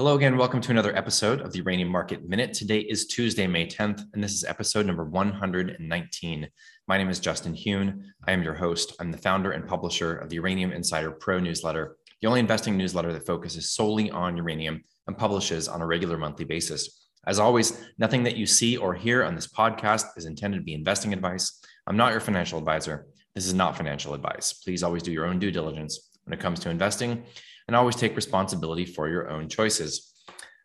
Hello again. Welcome to another episode of the Uranium Market Minute. Today is Tuesday, May 10th, and this is episode number 119. My name is Justin Huhn. I am your host. I'm the founder and publisher of the Uranium Insider Pro newsletter, the only investing newsletter that focuses solely on uranium and publishes on a regular monthly basis. As always, nothing that you see or hear on this podcast is intended to be investing advice. I'm not your financial advisor. This is not financial advice. Please always do your own due diligence when it comes to investing and always take responsibility for your own choices.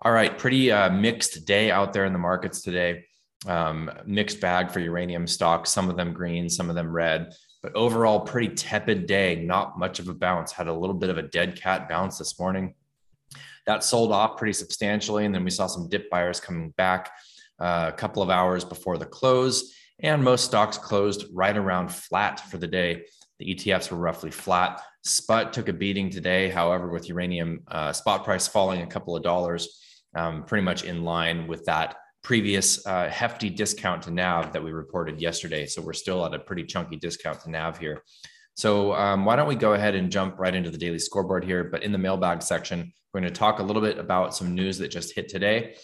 All right, pretty uh, mixed day out there in the markets today. Um, mixed bag for uranium stocks, some of them green, some of them red, but overall, pretty tepid day. Not much of a bounce. Had a little bit of a dead cat bounce this morning. That sold off pretty substantially. And then we saw some dip buyers coming back uh, a couple of hours before the close. And most stocks closed right around flat for the day. The ETFs were roughly flat. Spot took a beating today. However, with uranium uh, spot price falling a couple of dollars, um, pretty much in line with that previous uh, hefty discount to NAV that we reported yesterday. So we're still at a pretty chunky discount to NAV here. So um, why don't we go ahead and jump right into the daily scoreboard here? But in the mailbag section, we're going to talk a little bit about some news that just hit today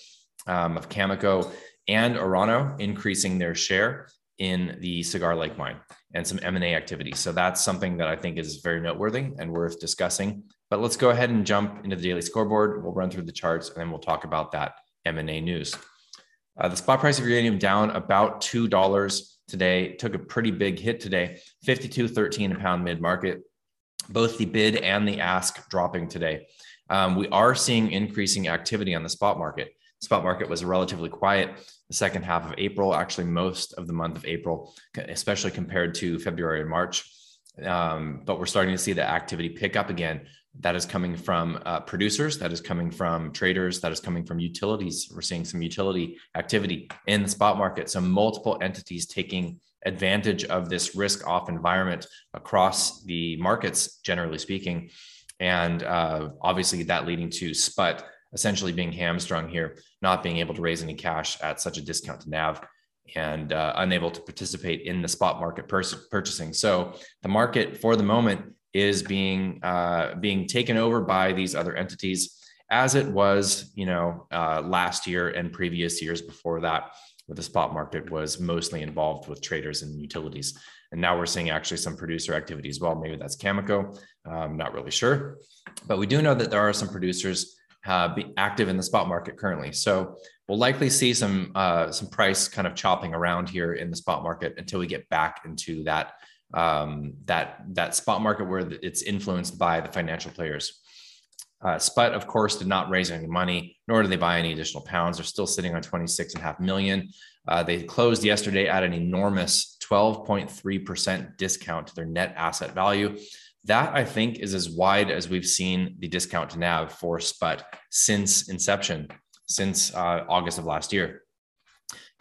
um, of Cameco and Orano increasing their share in the Cigar Lake mine and some M&A activity. So that's something that I think is very noteworthy and worth discussing. But let's go ahead and jump into the daily scoreboard. We'll run through the charts and then we'll talk about that M&A news. Uh, the spot price of uranium down about $2 today. Took a pretty big hit today, 52.13 a pound mid market. Both the bid and the ask dropping today. Um, we are seeing increasing activity on the spot market spot market was relatively quiet the second half of April, actually most of the month of April, especially compared to February and March. Um, but we're starting to see the activity pick up again. That is coming from uh, producers, that is coming from traders, that is coming from utilities. We're seeing some utility activity in the spot market. So multiple entities taking advantage of this risk off environment across the markets, generally speaking. And uh, obviously, that leading to SPUT essentially being hamstrung here, not being able to raise any cash at such a discount to NAV and uh, unable to participate in the spot market pers- purchasing. So the market for the moment is being uh, being taken over by these other entities, as it was, you know, uh, last year and previous years before that, where the spot market was mostly involved with traders and utilities. And now we're seeing actually some producer activity as well. Maybe that's Cameco. I'm not really sure, but we do know that there are some producers uh, be active in the spot market currently. So we'll likely see some uh, some price kind of chopping around here in the spot market until we get back into that um, that that spot market where it's influenced by the financial players. Uh, Sput, of course, did not raise any money, nor did they buy any additional pounds. They're still sitting on 26 and a half million. Uh, they closed yesterday at an enormous 12.3% discount to their net asset value. That I think is as wide as we've seen the discount to NAV for SPUT since inception, since uh, August of last year.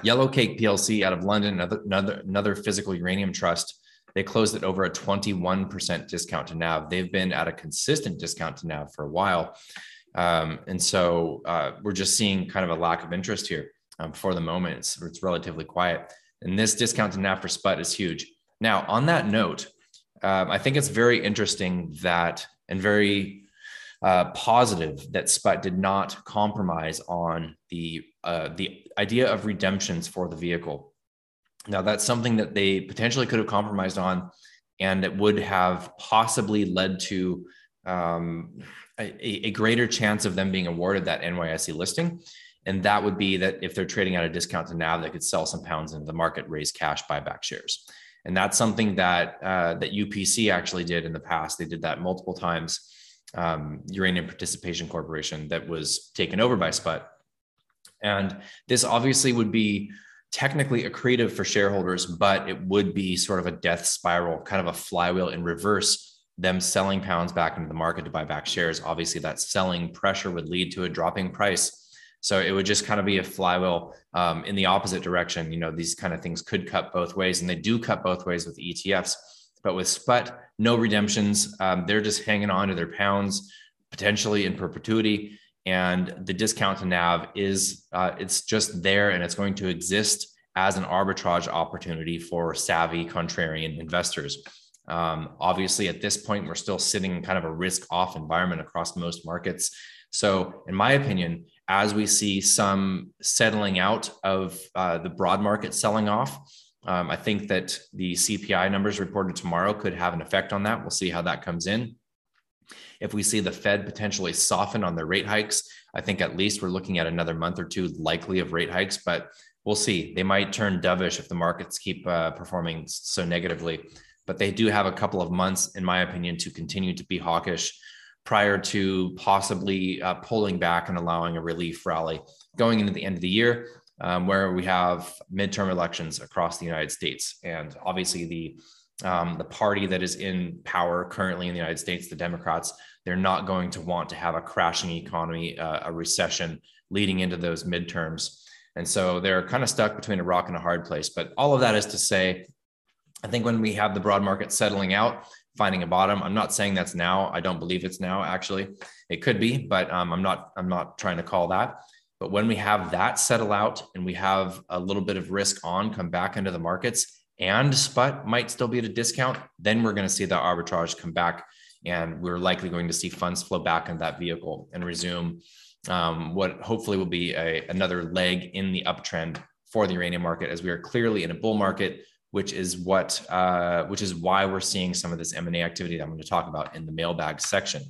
Yellowcake PLC out of London, another, another, another physical uranium trust, they closed at over a 21% discount to NAV. They've been at a consistent discount to NAV for a while. Um, and so uh, we're just seeing kind of a lack of interest here um, for the moment. It's, it's relatively quiet. And this discount to NAV for SPUT is huge. Now, on that note, um, I think it's very interesting that and very uh, positive that Sput did not compromise on the uh, the idea of redemptions for the vehicle. Now that's something that they potentially could have compromised on, and it would have possibly led to um, a, a, greater chance of them being awarded that NYSE listing. And that would be that if they're trading at a discount to NAV, they could sell some pounds into the market, raise cash, buy back shares and that's something that uh, that UPC actually did in the past. They did that multiple times. Um, Uranium Participation Corporation that was taken over by Sput, and this obviously would be technically accretive for shareholders, but it would be sort of a death spiral, kind of a flywheel in reverse. Them selling pounds back into the market to buy back shares. Obviously, that selling pressure would lead to a dropping price so it would just kind of be a flywheel um, in the opposite direction. You know, these kind of things could cut both ways, and they do cut both ways with ETFs. But with SPUT, no redemptions. Um, they're just hanging on to their pounds, potentially in perpetuity. And the discount to NAV is uh, it's just there, and it's going to exist as an arbitrage opportunity for savvy contrarian investors. Um, obviously, at this point, we're still sitting in kind of a risk off environment across most markets So, in my opinion, as we see some settling out of uh, the broad market selling off, um, I think that the CPI numbers reported tomorrow could have an effect on that. We'll see how that comes in. If we see the Fed potentially soften on their rate hikes, I think at least we're looking at another month or two likely of rate hikes, but we'll see. They might turn dovish if the markets keep uh, performing so negatively, but they do have a couple of months, in my opinion, to continue to be hawkish prior to possibly uh, pulling back and allowing a relief rally going into the end of the year, um, where we have midterm elections across the United States. And obviously, the um, the party that is in power currently in the United States, the Democrats, they're not going to want to have a crashing economy, uh, a recession leading into those midterms. And so they're kind of stuck between a rock and a hard place. But all of that is to say, I think when we have the broad market settling out, finding a bottom, I'm not saying that's now. I don't believe it's now. Actually, it could be, but um, I'm not. I'm not trying to call that. But when we have that settle out and we have a little bit of risk on come back into the markets, and spot might still be at a discount, then we're going to see that arbitrage come back, and we're likely going to see funds flow back into that vehicle and resume um, what hopefully will be a, another leg in the uptrend for the uranium market, as we are clearly in a bull market which is what uh, which is why we're seeing some of this M&A activity that I'm going to talk about in the mailbag section.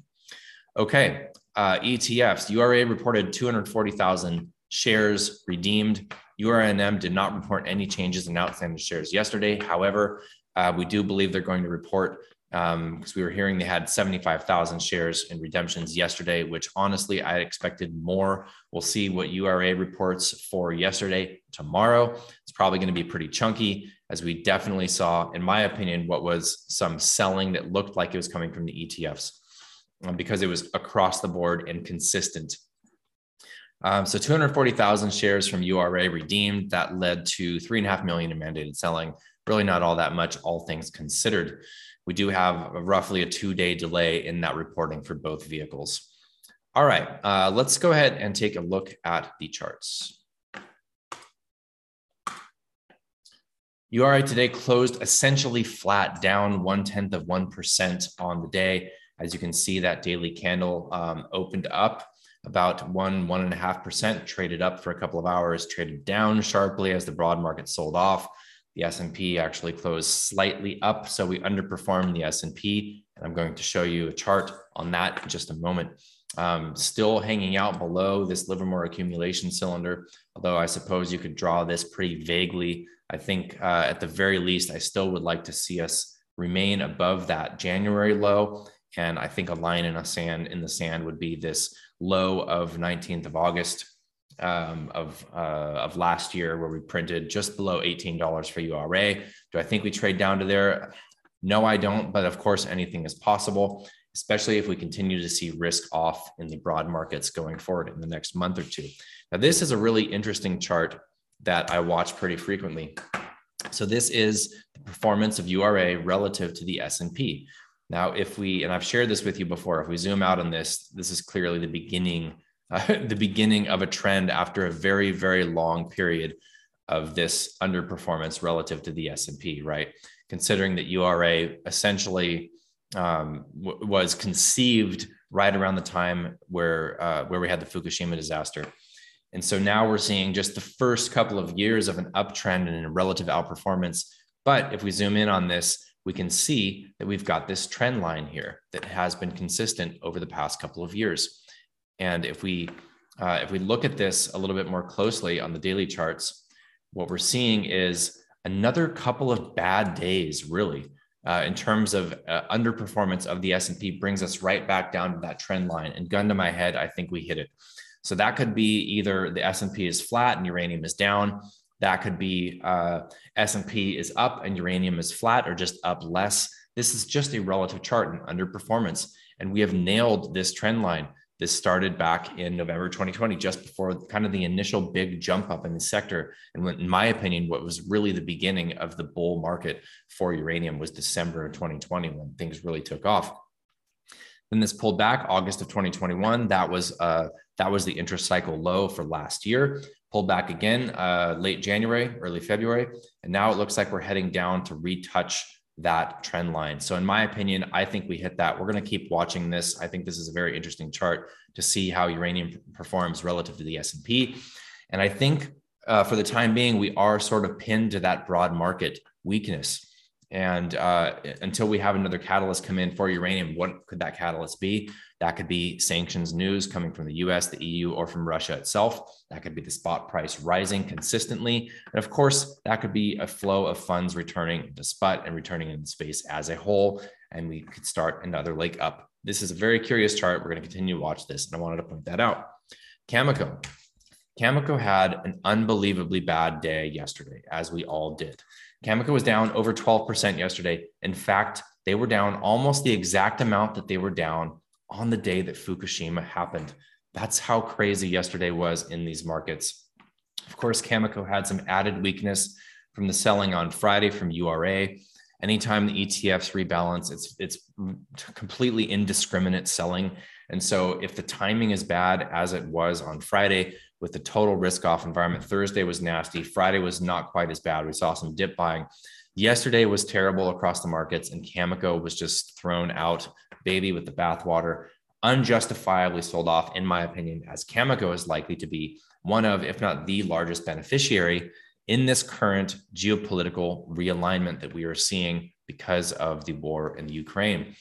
Okay, uh, ETFs. URA reported 240,000 shares redeemed. URNM did not report any changes in outstanding shares yesterday. However, uh, we do believe they're going to report because um, we were hearing they had 75,000 shares in redemptions yesterday, which honestly I expected more. We'll see what URA reports for yesterday tomorrow. It's probably going to be pretty chunky, as we definitely saw, in my opinion, what was some selling that looked like it was coming from the ETFs um, because it was across the board and consistent. Um, so 240,000 shares from URA redeemed. That led to three and a half million in mandated selling. Really not all that much, all things considered we do have roughly a two day delay in that reporting for both vehicles. All right, uh, let's go ahead and take a look at the charts. URA today closed essentially flat, down one tenth of 1% on the day. As you can see, that daily candle um, opened up about one, one and a half percent, traded up for a couple of hours, traded down sharply as the broad market sold off. The S&P actually closed slightly up, so we underperformed the S&P, and I'm going to show you a chart on that in just a moment. Um, still hanging out below this Livermore accumulation cylinder, although I suppose you could draw this pretty vaguely. I think uh, at the very least, I still would like to see us remain above that January low. And I think a line in a sand in the sand would be this low of 19th of August um, of uh, of last year where we printed just below $18 for URA. Do I think we trade down to there? No, I don't. But of course, anything is possible, especially if we continue to see risk off in the broad markets going forward in the next month or two. Now, this is a really interesting chart that I watch pretty frequently. So this is the performance of URA relative to the S&P. Now, if we, and I've shared this with you before, if we zoom out on this, this is clearly the beginning uh, the beginning of a trend after a very very long period of this underperformance relative to the S&P, right? Considering that URA essentially um, w- was conceived right around the time where uh, where we had the Fukushima disaster. And so now we're seeing just the first couple of years of an uptrend and a relative outperformance. But if we zoom in on this, we can see that we've got this trend line here that has been consistent over the past couple of years. And if we uh, if we look at this a little bit more closely on the daily charts, what we're seeing is another couple of bad days, really, uh, in terms of uh, underperformance of the S&P brings us right back down to that trend line. And gun to my head, I think we hit it. So that could be either the S&P is flat and uranium is down. That could be uh, S&P is up and uranium is flat or just up less. This is just a relative chart and underperformance. And we have nailed this trend line. This started back in November 2020, just before kind of the initial big jump up in the sector. And in my opinion, what was really the beginning of the bull market for uranium was December of 2020 when things really took off. Then this pulled back August of 2021. That was uh, that was the interest cycle low for last year. Pulled back again uh, late January, early February, and now it looks like we're heading down to retouch that trend line. So, in my opinion, I think we hit that. We're going to keep watching this. I think this is a very interesting chart to see how uranium performs relative to the S and P. And I think uh, for the time being, we are sort of pinned to that broad market weakness. And uh, until we have another catalyst come in for uranium, what could that catalyst be? That could be sanctions news coming from the US, the EU, or from Russia itself. That could be the spot price rising consistently. And of course, that could be a flow of funds returning to spot and returning in space as a whole. And we could start another leg up. This is a very curious chart. We're going to continue to watch this. And I wanted to point that out. Cameco. Cameco had an unbelievably bad day yesterday, as we all did. Cameco was down over 12% yesterday. In fact, they were down almost the exact amount that they were down on the day that Fukushima happened. That's how crazy yesterday was in these markets. Of course, Cameco had some added weakness from the selling on Friday from URA. Anytime the ETFs rebalance, it's it's completely indiscriminate selling. And so if the timing is bad as it was on Friday, with the total risk off environment. Thursday was nasty. Friday was not quite as bad. We saw some dip buying. Yesterday was terrible across the markets, and Cameco was just thrown out, baby with the bathwater, unjustifiably sold off, in my opinion, as Cameco is likely to be one of, if not the largest beneficiary in this current geopolitical realignment that we are seeing because of the war in Ukraine.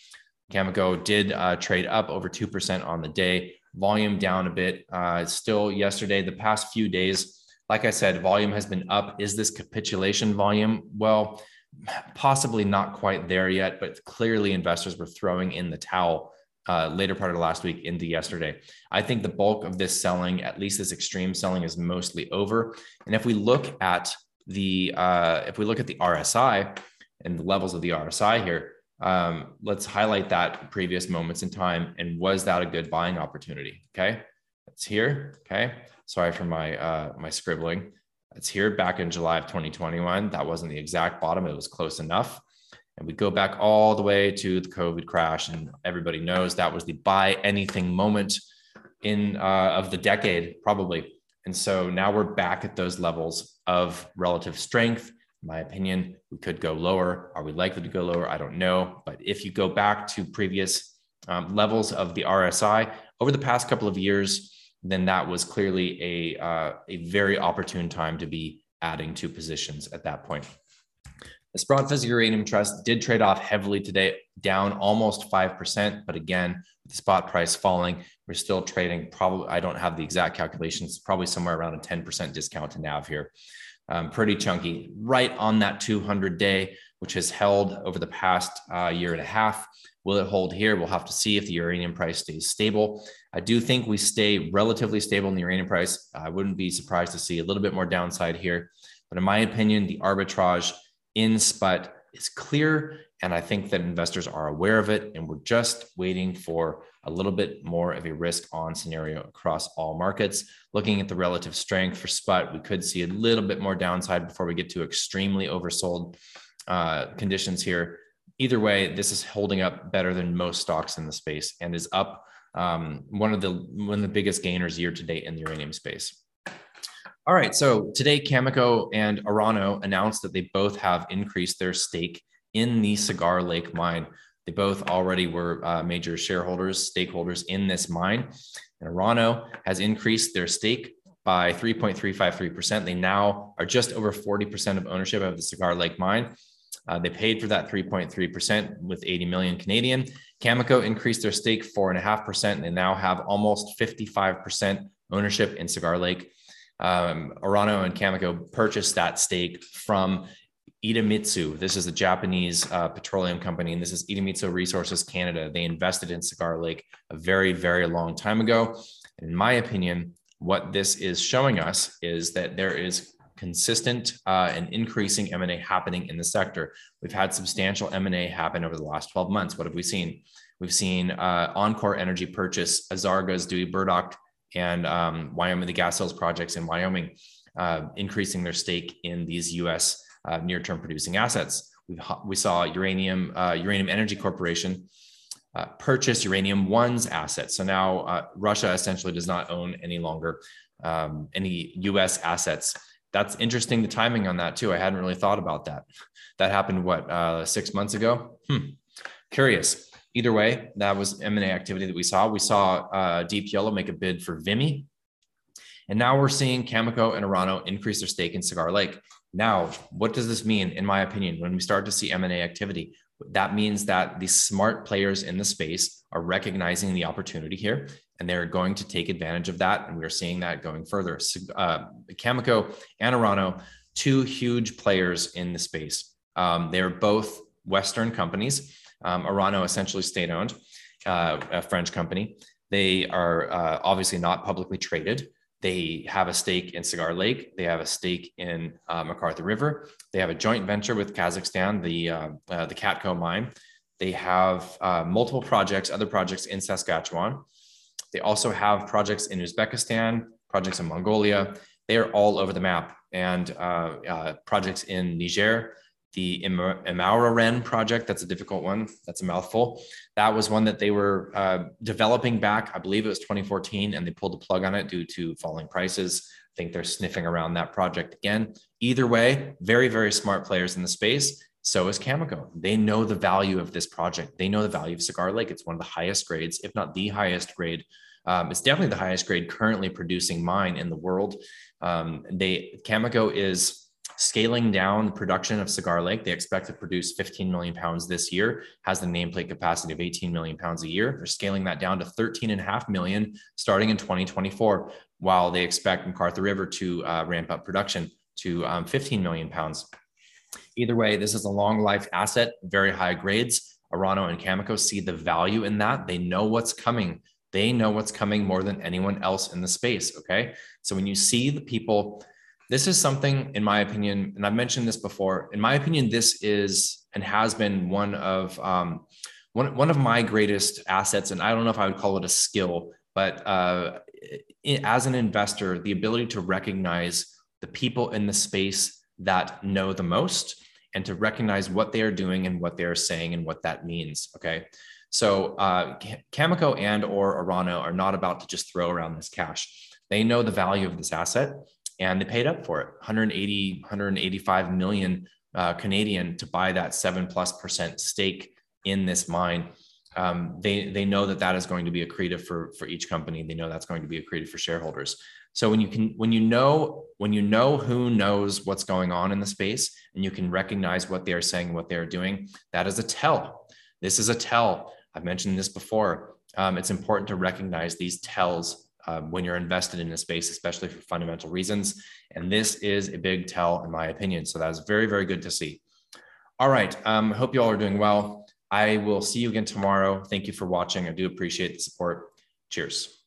Cameco did uh, trade up over 2% on the day volume down a bit. Uh, still yesterday, the past few days, like I said, volume has been up. Is this capitulation volume? Well, possibly not quite there yet, but clearly investors were throwing in the towel uh, later part of last week into yesterday. I think the bulk of this selling, at least this extreme selling, is mostly over. And if we look at the uh, if we look at the RSI and the levels of the RSI here, um, let's highlight that previous moments in time and was that a good buying opportunity? Okay it's here okay? Sorry for my uh, my scribbling. It's here back in july of 2021 that wasn't the exact bottom it was close enough. And we go back all the way to the covid crash and everybody knows that was the buy anything moment in uh, of the decade probably. And so now we're back at those levels of relative strength my opinion, we could go lower. Are we likely to go lower? I don't know. But if you go back to previous um, levels of the RSI over the past couple of years, then that was clearly a, uh, a very opportune time to be adding to positions at that point. The Sprott Physical Uranium Trust did trade off heavily today, down almost 5%. But again, with the spot price falling, we're still trading probably, I don't have the exact calculations, probably somewhere around a 10% discount to NAV here um, pretty chunky, right on that 200 day, which has held over the past uh, year and a half. Will it hold here? We'll have to see if the uranium price stays stable. I do think we stay relatively stable in the uranium price. I wouldn't be surprised to see a little bit more downside here. But in my opinion, the arbitrage in SPUT is clear. And I think that investors are aware of it. And we're just waiting for a little bit more of a risk on scenario across all markets. Looking at the relative strength for SPUT, we could see a little bit more downside before we get to extremely oversold uh, conditions here. Either way, this is holding up better than most stocks in the space and is up um, one of the one of the biggest gainers year to date in the uranium space. All right, so today Cameco and Orano announced that they both have increased their stake in the Cigar Lake mine. They both already were uh, major shareholders, stakeholders in this mine. And Orano has increased their stake by 3.353%. They now are just over 40% of ownership of the Cigar Lake mine. Uh, they paid for that 3.3% with 80 million Canadian. Cameco increased their stake 4.5%. And they now have almost 55% ownership in Cigar Lake. Um, Orano and Cameco purchased that stake from Idemitsu. This is a Japanese uh, petroleum company, and this is Idemitsu Resources Canada. They invested in Cigar Lake a very, very long time ago. In my opinion, what this is showing us is that there is consistent uh, and increasing M&A happening in the sector. We've had substantial M&A happen over the last 12 months. What have we seen? We've seen uh, enCore Energy purchase Azarga's Dewey Burdock and um, Wyoming, the Gas Hills projects in Wyoming, uh, increasing their stake in these U.S uh, near-term producing assets. we we saw Uranium uh, Uranium Energy Corporation uh, purchase Uranium One's assets. So now uh, Russia essentially does not own any longer um, any U.S. assets. that's interesting. The timing on that too. I hadn't really thought about that. That happened what uh, six months ago. Hmm. Curious. Either way, that was M&A activity that we saw. We saw uh, Deep Yellow make a bid for Vimy, and now we're seeing Cameco and Orano increase their stake in Cigar Lake. Now, what does this mean, in my opinion, when we start to see M&A activity? That means that the smart players in the space are recognizing the opportunity here and they're going to take advantage of that. And we're seeing that going further. Uh, Cameco and Orano, two huge players in the space. Um, they're both Western companies. Um, Orano essentially state owned, uh, a French company. They are uh, obviously not publicly traded. They have a stake in Cigar Lake. They have a stake in uh, McArthur River. They have a joint venture with Kazakhstan, the uh, uh, the Katco mine. They have uh, multiple projects, other projects in Saskatchewan. They also have projects in Uzbekistan, projects in Mongolia. They are all over the map, and uh, uh, projects in Niger. The Imouraren project, that's a difficult one. That's a mouthful. That was one that they were uh, developing back, I believe it was 2014, and they pulled the plug on it due to falling prices. I think they're sniffing around that project again. Either way, very, very smart players in the space. So is Cameco. They know the value of this project. They know the value of Cigar Lake. It's one of the highest grades, if not the highest grade. Um, it's definitely the highest grade currently producing mine in the world. Um, they Cameco is scaling down the production of Cigar Lake. They expect to produce 15 million pounds this year, has the nameplate capacity of 18 million pounds a year. They're scaling that down to 13 and a half million starting in 2024, while they expect McArthur River to uh, ramp up production to um, 15 million pounds. Either way, this is a long life asset, very high grades. Orano and Cameco see the value in that. They know what's coming. They know what's coming more than anyone else in the space. Okay. So when you see the people, this is something, in my opinion, and I've mentioned this before. In my opinion, this is and has been one of um, one, one of my greatest assets. And I don't know if I would call it a skill, but uh, as an investor, the ability to recognize the people in the space that know the most and to recognize what they are doing and what they are saying and what that means. Okay. So uh, and or Orano are not about to just throw around this cash. They know the value of this asset and they paid up for it 180, 185 million uh, Canadian to buy that seven plus percent stake in this mine. Um, they they know that that is going to be accretive for for each company. They know that's going to be accretive for shareholders. So when you can when you know when you know who knows what's going on in the space and you can recognize what they are saying, what they are doing, that is a tell. This is a tell. I've mentioned this before. Um, it's important to recognize these tells uh, when you're invested in a space, especially for fundamental reasons. And this is a big tell, in my opinion. So that is very, very good to see. All right. Um, hope you all are doing well. I will see you again tomorrow. Thank you for watching. I do appreciate the support. Cheers.